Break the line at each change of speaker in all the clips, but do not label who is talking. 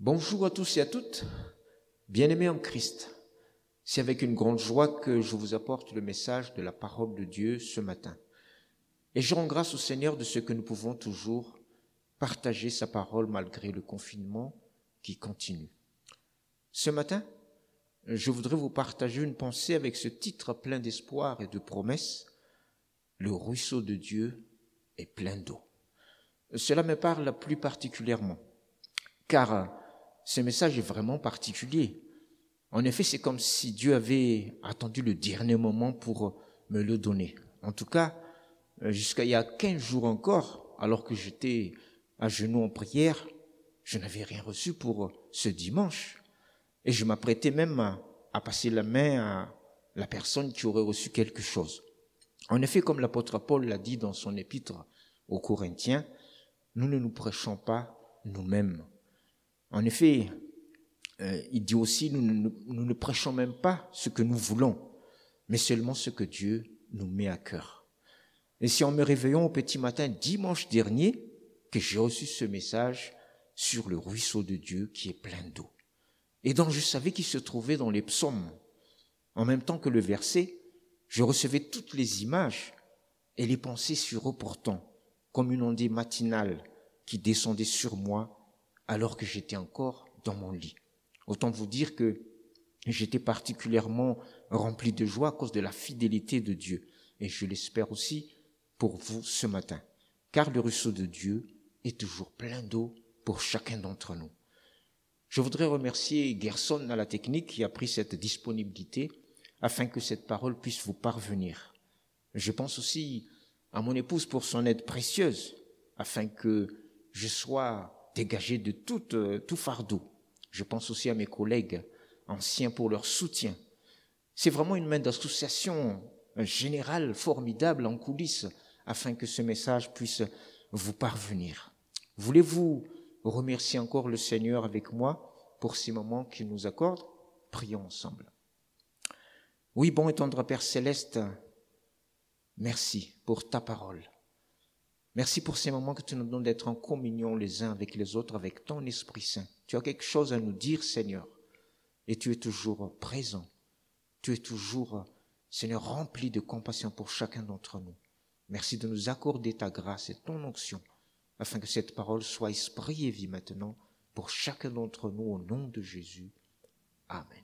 Bonjour à tous et à toutes, bien-aimés en Christ. C'est avec une grande joie que je vous apporte le message de la parole de Dieu ce matin. Et je rends grâce au Seigneur de ce que nous pouvons toujours partager sa parole malgré le confinement qui continue. Ce matin, je voudrais vous partager une pensée avec ce titre plein d'espoir et de promesses. Le ruisseau de Dieu est plein d'eau. Cela me parle plus particulièrement, car ce message est vraiment particulier. En effet, c'est comme si Dieu avait attendu le dernier moment pour me le donner. En tout cas, jusqu'à il y a 15 jours encore, alors que j'étais à genoux en prière, je n'avais rien reçu pour ce dimanche. Et je m'apprêtais même à, à, passer la main à la personne qui aurait reçu quelque chose. En effet, comme l'apôtre Paul l'a dit dans son épître aux Corinthiens, nous ne nous prêchons pas nous-mêmes. En effet, euh, il dit aussi, nous, nous, ne prêchons même pas ce que nous voulons, mais seulement ce que Dieu nous met à cœur. Et si en me réveillant au petit matin dimanche dernier, que j'ai reçu ce message sur le ruisseau de Dieu qui est plein d'eau, et dont je savais qu'il se trouvait dans les psaumes, en même temps que le verset, je recevais toutes les images et les pensées sur eux pourtant, comme une ondée matinale qui descendait sur moi alors que j'étais encore dans mon lit. Autant vous dire que j'étais particulièrement rempli de joie à cause de la fidélité de Dieu. Et je l'espère aussi pour vous ce matin. Car le ruisseau de Dieu est toujours plein d'eau pour chacun d'entre nous. Je voudrais remercier Gerson à la technique qui a pris cette disponibilité afin que cette parole puisse vous parvenir. Je pense aussi à mon épouse pour son aide précieuse afin que je sois dégagé de tout, euh, tout fardeau. Je pense aussi à mes collègues anciens pour leur soutien. C'est vraiment une main d'association générale formidable en coulisses afin que ce message puisse vous parvenir. Voulez-vous remercier encore le Seigneur avec moi pour ces moments qu'il nous accorde? Prions ensemble. Oui, bon et tendre Père céleste, merci pour ta parole. Merci pour ces moments que tu nous donnes d'être en communion les uns avec les autres, avec ton Esprit Saint. Tu as quelque chose à nous dire, Seigneur, et tu es toujours présent. Tu es toujours, Seigneur, rempli de compassion pour chacun d'entre nous. Merci de nous accorder ta grâce et ton onction, afin que cette parole soit esprit et vie maintenant pour chacun d'entre nous au nom de Jésus. Amen.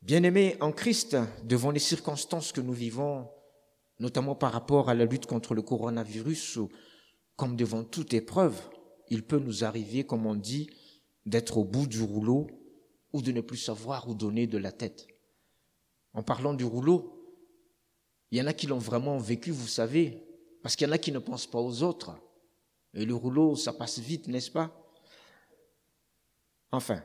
Bien-aimés en Christ, devant les circonstances que nous vivons, notamment par rapport à la lutte contre le coronavirus, comme devant toute épreuve, il peut nous arriver, comme on dit, d'être au bout du rouleau ou de ne plus savoir où donner de la tête. En parlant du rouleau, il y en a qui l'ont vraiment vécu, vous savez, parce qu'il y en a qui ne pensent pas aux autres. Et le rouleau, ça passe vite, n'est-ce pas? Enfin,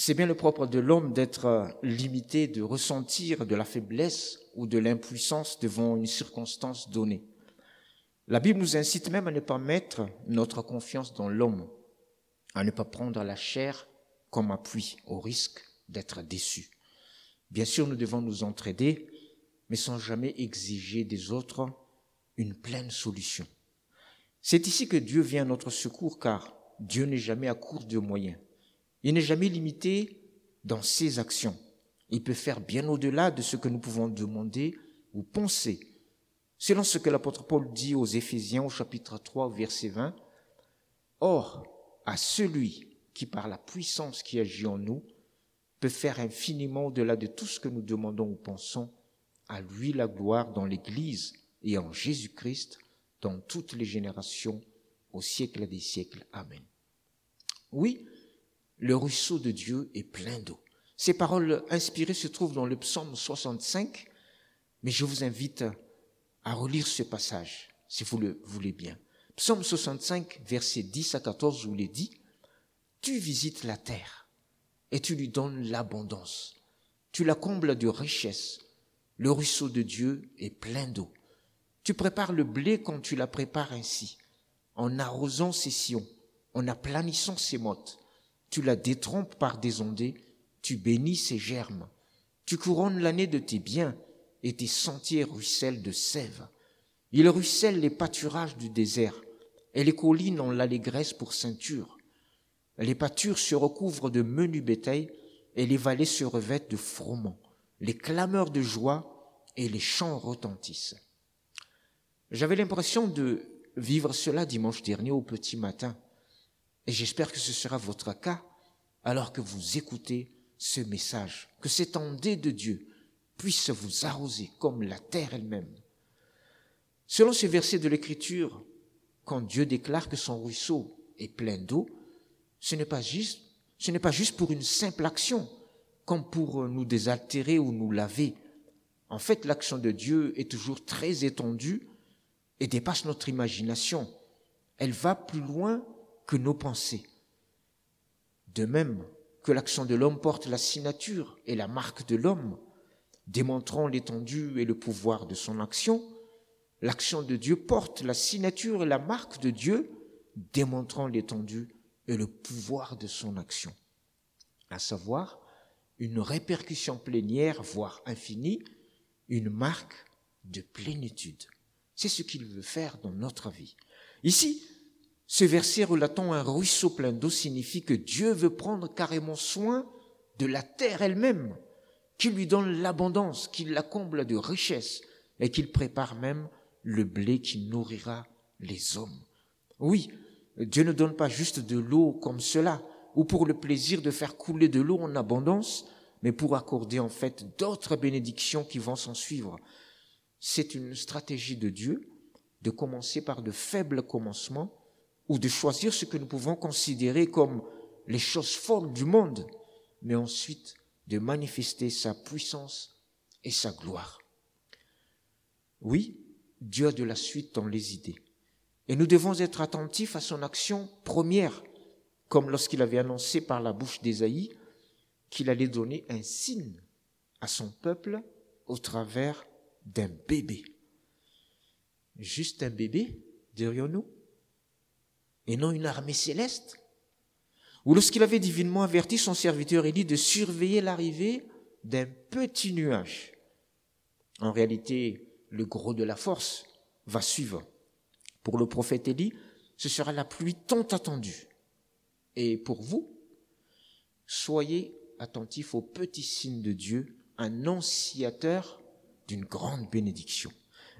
c'est bien le propre de l'homme d'être limité, de ressentir de la faiblesse ou de l'impuissance devant une circonstance donnée. La Bible nous incite même à ne pas mettre notre confiance dans l'homme, à ne pas prendre la chair comme appui au risque d'être déçu. Bien sûr, nous devons nous entraider, mais sans jamais exiger des autres une pleine solution. C'est ici que Dieu vient à notre secours, car Dieu n'est jamais à court de moyens. Il n'est jamais limité dans ses actions. Il peut faire bien au-delà de ce que nous pouvons demander ou penser. Selon ce que l'apôtre Paul dit aux Éphésiens au chapitre 3 au verset 20, Or, à celui qui par la puissance qui agit en nous peut faire infiniment au-delà de tout ce que nous demandons ou pensons, à lui la gloire dans l'Église et en Jésus-Christ dans toutes les générations au siècle des siècles. Amen. Oui, le ruisseau de Dieu est plein d'eau. Ces paroles inspirées se trouvent dans le psaume 65, mais je vous invite à relire ce passage, si vous le voulez bien. Psaume 65, verset 10 à 14, où il est dit, Tu visites la terre et tu lui donnes l'abondance. Tu la combles de richesses. Le ruisseau de Dieu est plein d'eau. Tu prépares le blé quand tu la prépares ainsi, en arrosant ses sillons, en aplanissant ses mottes tu la détrompes par des ondées, tu bénis ses germes, tu couronnes l'année de tes biens, et tes sentiers ruissellent de sève. Il ruisselle les pâturages du désert, et les collines ont l'allégresse pour ceinture. les pâtures se recouvrent de menu bétail et les vallées se revêtent de froment. Les clameurs de joie et les chants retentissent. J'avais l'impression de vivre cela dimanche dernier au petit matin. Et j'espère que ce sera votre cas alors que vous écoutez ce message, que cet ondée de Dieu puisse vous arroser comme la terre elle-même. Selon ce verset de l'Écriture, quand Dieu déclare que son ruisseau est plein d'eau, ce n'est pas juste, ce n'est pas juste pour une simple action, comme pour nous désaltérer ou nous laver. En fait, l'action de Dieu est toujours très étendue et dépasse notre imagination. Elle va plus loin que nos pensées. De même que l'action de l'homme porte la signature et la marque de l'homme, démontrant l'étendue et le pouvoir de son action, l'action de Dieu porte la signature et la marque de Dieu, démontrant l'étendue et le pouvoir de son action, à savoir une répercussion plénière, voire infinie, une marque de plénitude. C'est ce qu'il veut faire dans notre vie. Ici, ce verset relatant un ruisseau plein d'eau signifie que Dieu veut prendre carrément soin de la terre elle-même, qu'il lui donne l'abondance, qu'il la comble de richesses et qu'il prépare même le blé qui nourrira les hommes. Oui, Dieu ne donne pas juste de l'eau comme cela, ou pour le plaisir de faire couler de l'eau en abondance, mais pour accorder en fait d'autres bénédictions qui vont s'en suivre. C'est une stratégie de Dieu de commencer par de faibles commencements ou de choisir ce que nous pouvons considérer comme les choses folles du monde, mais ensuite de manifester sa puissance et sa gloire. Oui, Dieu a de la suite dans les idées. Et nous devons être attentifs à son action première, comme lorsqu'il avait annoncé par la bouche d'Ésaïe qu'il allait donner un signe à son peuple au travers d'un bébé. Juste un bébé, dirions-nous, et non une armée céleste Ou lorsqu'il avait divinement averti son serviteur Élie de surveiller l'arrivée d'un petit nuage. En réalité, le gros de la force va suivre. Pour le prophète Élie, ce sera la pluie tant attendue. Et pour vous, soyez attentifs aux petits signes de Dieu, annonciateur d'une grande bénédiction.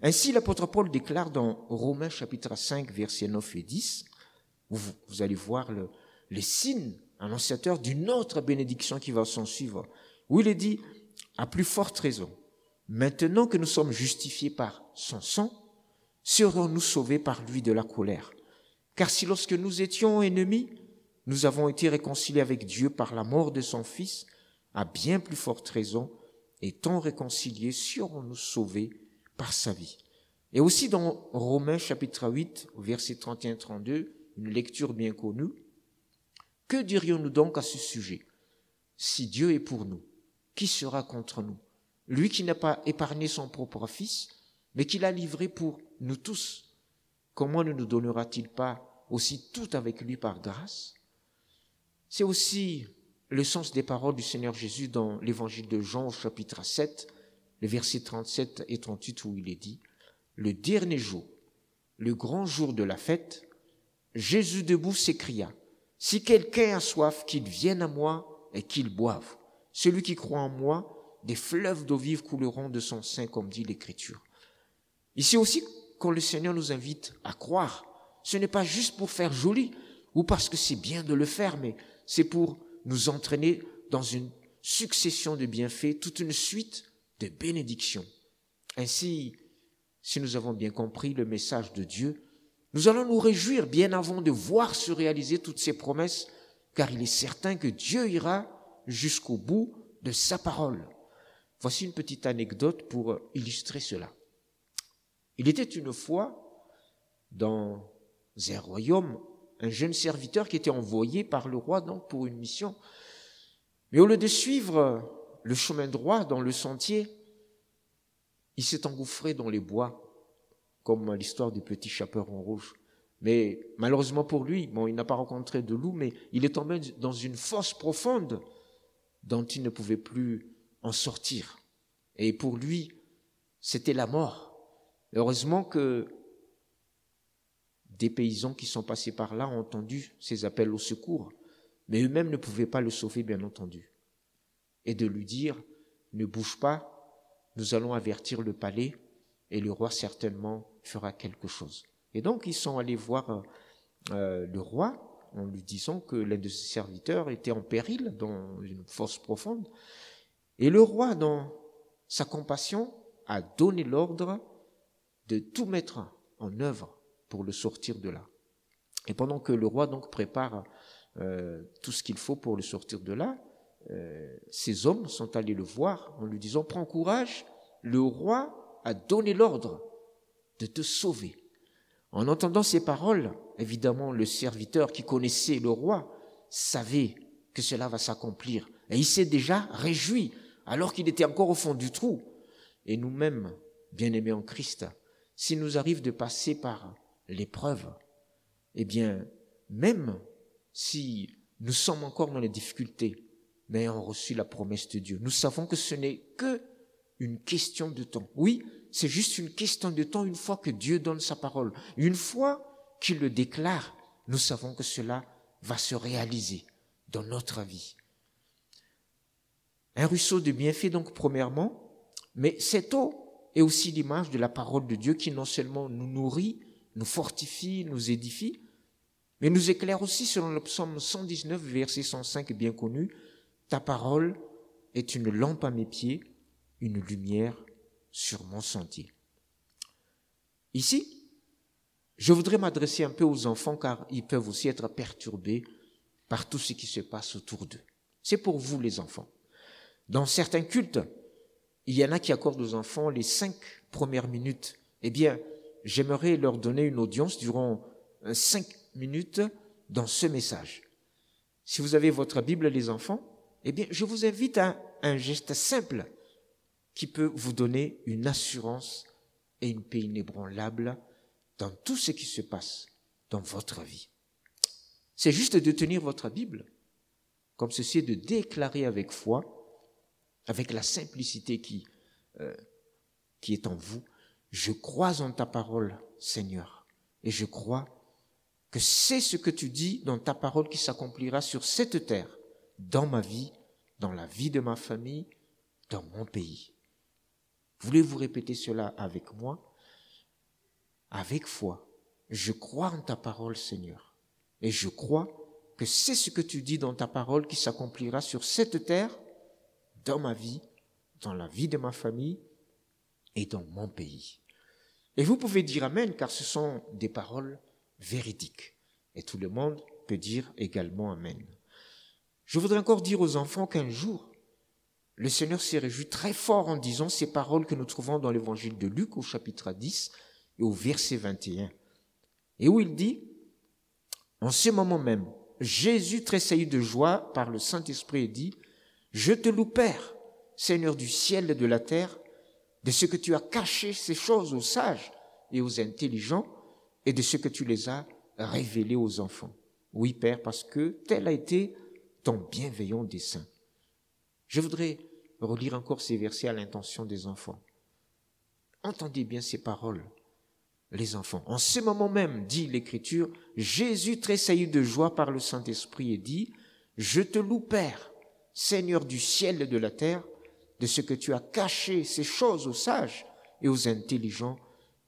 Ainsi, l'apôtre Paul déclare dans Romains chapitre 5, versets 9 et 10, vous, vous allez voir le, les signes annonciateurs d'une autre bénédiction qui va s'en suivre, où il est dit, à plus forte raison, maintenant que nous sommes justifiés par son sang, serons-nous sauvés par lui de la colère. Car si lorsque nous étions ennemis, nous avons été réconciliés avec Dieu par la mort de son Fils, à bien plus forte raison, étant réconciliés, serons-nous sauvés par sa vie. Et aussi dans Romains chapitre 8, verset 31-32, une lecture bien connue, que dirions-nous donc à ce sujet? Si Dieu est pour nous, qui sera contre nous? Lui qui n'a pas épargné son propre Fils, mais qui l'a livré pour nous tous, comment ne nous donnera-t-il pas aussi tout avec lui par grâce? C'est aussi le sens des paroles du Seigneur Jésus dans l'évangile de Jean au chapitre 7, les versets 37 et 38 où il est dit, le dernier jour, le grand jour de la fête, Jésus debout s'écria, si quelqu'un a soif, qu'il vienne à moi et qu'il boive. Celui qui croit en moi, des fleuves d'eau vive couleront de son sein, comme dit l'Écriture. Ici aussi, quand le Seigneur nous invite à croire, ce n'est pas juste pour faire joli ou parce que c'est bien de le faire, mais c'est pour nous entraîner dans une succession de bienfaits, toute une suite de bénédictions. Ainsi, si nous avons bien compris le message de Dieu, nous allons nous réjouir bien avant de voir se réaliser toutes ces promesses, car il est certain que Dieu ira jusqu'au bout de sa parole. Voici une petite anecdote pour illustrer cela. Il était une fois dans un royaume un jeune serviteur qui était envoyé par le roi donc pour une mission. Mais au lieu de suivre le chemin droit dans le sentier, il s'est engouffré dans les bois, comme l'histoire du petit chaperon rouge. Mais malheureusement pour lui, bon, il n'a pas rencontré de loup, mais il est tombé dans une fosse profonde dont il ne pouvait plus en sortir. Et pour lui, c'était la mort. Heureusement que des paysans qui sont passés par là ont entendu ces appels au secours. mais eux-mêmes ne pouvaient pas le sauver, bien entendu. Et de lui dire, ne bouge pas, nous allons avertir le palais, et le roi certainement fera quelque chose. Et donc ils sont allés voir euh, le roi en lui disant que l'un de ses serviteurs était en péril dans une fosse profonde. Et le roi, dans sa compassion, a donné l'ordre de tout mettre en œuvre pour le sortir de là. Et pendant que le roi donc prépare euh, tout ce qu'il faut pour le sortir de là, euh, hommes sont allés le voir en lui disant Prends courage, le roi a donné l'ordre de te sauver. En entendant ces paroles, évidemment, le serviteur qui connaissait le roi savait que cela va s'accomplir. Et il s'est déjà réjoui alors qu'il était encore au fond du trou. Et nous-mêmes, bien-aimés en Christ, s'il nous arrive de passer par l'épreuve, eh bien, même si nous sommes encore dans les difficultés, mais ayant reçu la promesse de Dieu, nous savons que ce n'est que une question de temps. Oui, c'est juste une question de temps une fois que Dieu donne sa parole. Une fois qu'il le déclare, nous savons que cela va se réaliser dans notre vie. Un ruisseau de bienfait donc premièrement, mais cette eau est aussi l'image de la parole de Dieu qui non seulement nous nourrit, nous fortifie, nous édifie, mais nous éclaire aussi selon le psaume 119, verset 105 bien connu, ta parole est une lampe à mes pieds, une lumière sur mon sentier. Ici, je voudrais m'adresser un peu aux enfants car ils peuvent aussi être perturbés par tout ce qui se passe autour d'eux. C'est pour vous les enfants. Dans certains cultes, il y en a qui accordent aux enfants les cinq premières minutes. Eh bien, j'aimerais leur donner une audience durant euh, cinq minutes dans ce message. Si vous avez votre Bible, les enfants, eh bien, je vous invite à un geste simple qui peut vous donner une assurance et une paix inébranlable dans tout ce qui se passe dans votre vie. C'est juste de tenir votre Bible, comme ceci, de déclarer avec foi, avec la simplicité qui, euh, qui est en vous, je crois en ta parole, Seigneur, et je crois que c'est ce que tu dis dans ta parole qui s'accomplira sur cette terre, dans ma vie, dans la vie de ma famille, dans mon pays. Voulez-vous répéter cela avec moi? Avec foi. Je crois en ta parole, Seigneur. Et je crois que c'est ce que tu dis dans ta parole qui s'accomplira sur cette terre, dans ma vie, dans la vie de ma famille et dans mon pays. Et vous pouvez dire Amen, car ce sont des paroles véridiques. Et tout le monde peut dire également Amen. Je voudrais encore dire aux enfants qu'un jour, le Seigneur s'est réjoui très fort en disant ces paroles que nous trouvons dans l'évangile de Luc au chapitre 10 et au verset 21. Et où il dit, en ce moment même, Jésus tressaillit de joie par le Saint-Esprit et dit, Je te loue Père, Seigneur du ciel et de la terre, de ce que tu as caché ces choses aux sages et aux intelligents et de ce que tu les as révélées aux enfants. Oui, Père, parce que tel a été ton bienveillant dessein. Je voudrais relire encore ces versets à l'intention des enfants. Entendez bien ces paroles, les enfants. En ce moment même, dit l'Écriture, Jésus tressaillit de joie par le Saint-Esprit et dit, Je te loue, Père, Seigneur du ciel et de la terre, de ce que tu as caché ces choses aux sages et aux intelligents,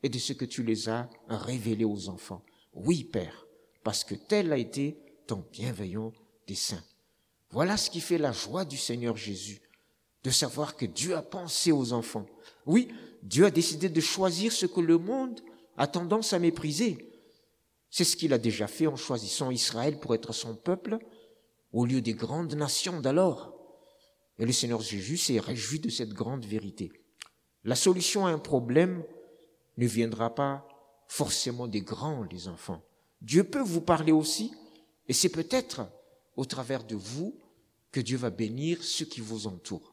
et de ce que tu les as révélées aux enfants. Oui, Père, parce que tel a été ton bienveillant dessein. Voilà ce qui fait la joie du Seigneur Jésus, de savoir que Dieu a pensé aux enfants. Oui, Dieu a décidé de choisir ce que le monde a tendance à mépriser. C'est ce qu'il a déjà fait en choisissant Israël pour être son peuple au lieu des grandes nations d'alors. Et le Seigneur Jésus s'est réjoui de cette grande vérité. La solution à un problème ne viendra pas forcément des grands, les enfants. Dieu peut vous parler aussi, et c'est peut-être au travers de vous que Dieu va bénir ceux qui vous entourent.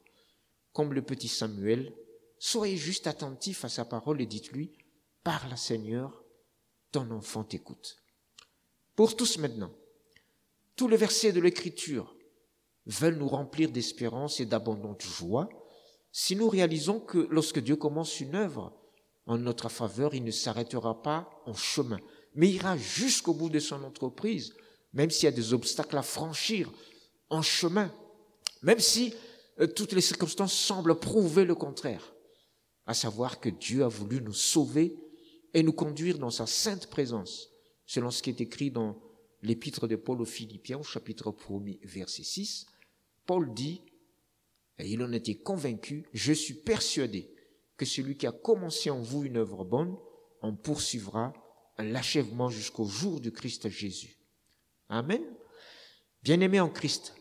Comme le petit Samuel, soyez juste attentifs à sa parole et dites-lui, parle Seigneur, ton enfant t'écoute. Pour tous maintenant, tous les versets de l'Écriture veulent nous remplir d'espérance et d'abondante joie si nous réalisons que lorsque Dieu commence une œuvre en notre faveur, il ne s'arrêtera pas en chemin, mais ira jusqu'au bout de son entreprise même s'il y a des obstacles à franchir en chemin, même si toutes les circonstances semblent prouver le contraire, à savoir que Dieu a voulu nous sauver et nous conduire dans sa sainte présence, selon ce qui est écrit dans l'épître de Paul aux Philippiens, au chapitre 1 verset 6. Paul dit, et il en était convaincu, je suis persuadé que celui qui a commencé en vous une œuvre bonne en poursuivra l'achèvement jusqu'au jour du Christ Jésus. Amen. Bien-aimé en Christ,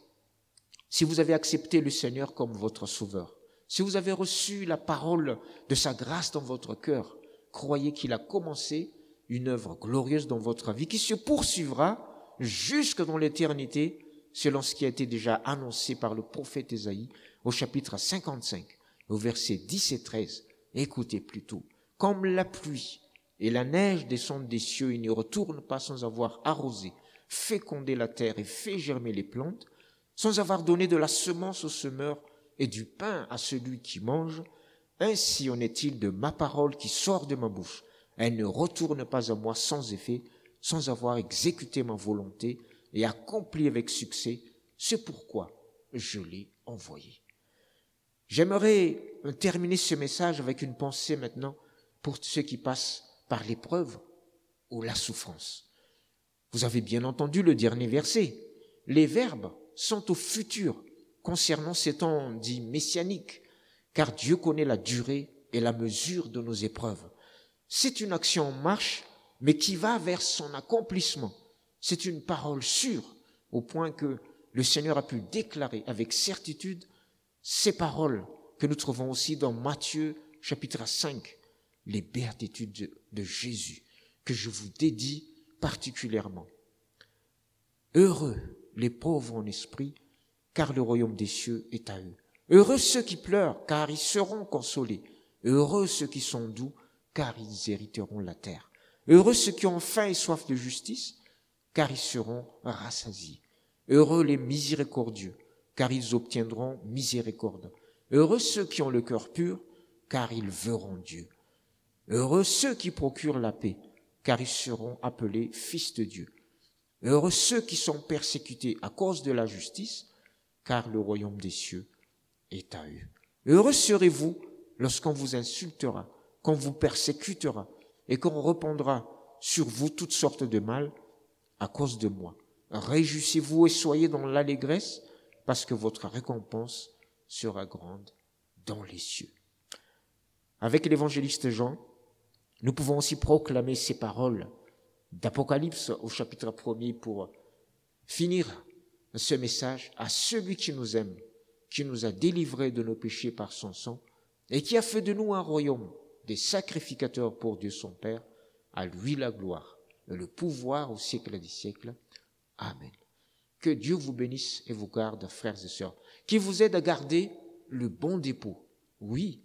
si vous avez accepté le Seigneur comme votre Sauveur, si vous avez reçu la parole de sa grâce dans votre cœur, croyez qu'il a commencé une œuvre glorieuse dans votre vie qui se poursuivra jusque dans l'éternité, selon ce qui a été déjà annoncé par le prophète Ésaïe au chapitre 55, au verset 10 et 13. Écoutez plutôt, comme la pluie et la neige descendent des cieux et ne retournent pas sans avoir arrosé, fécondé la terre et fait germer les plantes, sans avoir donné de la semence au semeur et du pain à celui qui mange, ainsi en est-il de ma parole qui sort de ma bouche. Elle ne retourne pas à moi sans effet, sans avoir exécuté ma volonté et accompli avec succès C'est pourquoi je l'ai envoyé. J'aimerais terminer ce message avec une pensée maintenant pour ceux qui passent par l'épreuve ou la souffrance. Vous avez bien entendu le dernier verset. Les verbes sont au futur concernant ces temps dits messianiques, car Dieu connaît la durée et la mesure de nos épreuves. C'est une action en marche, mais qui va vers son accomplissement. C'est une parole sûre, au point que le Seigneur a pu déclarer avec certitude ces paroles que nous trouvons aussi dans Matthieu chapitre 5, les béatitudes de Jésus, que je vous dédie particulièrement. Heureux les pauvres en esprit, car le royaume des cieux est à eux. Heureux ceux qui pleurent, car ils seront consolés. Heureux ceux qui sont doux, car ils hériteront la terre. Heureux ceux qui ont faim et soif de justice, car ils seront rassasiés. Heureux les miséricordieux, car ils obtiendront miséricorde. Heureux ceux qui ont le cœur pur, car ils verront Dieu. Heureux ceux qui procurent la paix, car ils seront appelés fils de Dieu. Heureux ceux qui sont persécutés à cause de la justice, car le royaume des cieux est à eux. Heureux serez-vous lorsqu'on vous insultera, qu'on vous persécutera, et qu'on répandra sur vous toutes sortes de mal à cause de moi. Réjouissez-vous et soyez dans l'allégresse, parce que votre récompense sera grande dans les cieux. Avec l'évangéliste Jean, nous pouvons aussi proclamer ces paroles d'Apocalypse au chapitre 1 pour finir ce message à celui qui nous aime, qui nous a délivrés de nos péchés par son sang et qui a fait de nous un royaume des sacrificateurs pour Dieu son Père, à lui la gloire et le pouvoir au siècle des siècles. Amen. Que Dieu vous bénisse et vous garde, frères et sœurs, qui vous aide à garder le bon dépôt. Oui,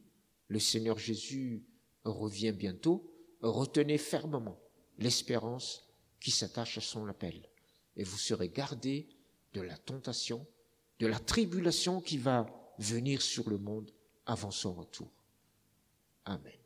le Seigneur Jésus revient bientôt. Retenez fermement l'espérance qui s'attache à son appel. Et vous serez gardés de la tentation, de la tribulation qui va venir sur le monde avant son retour. Amen.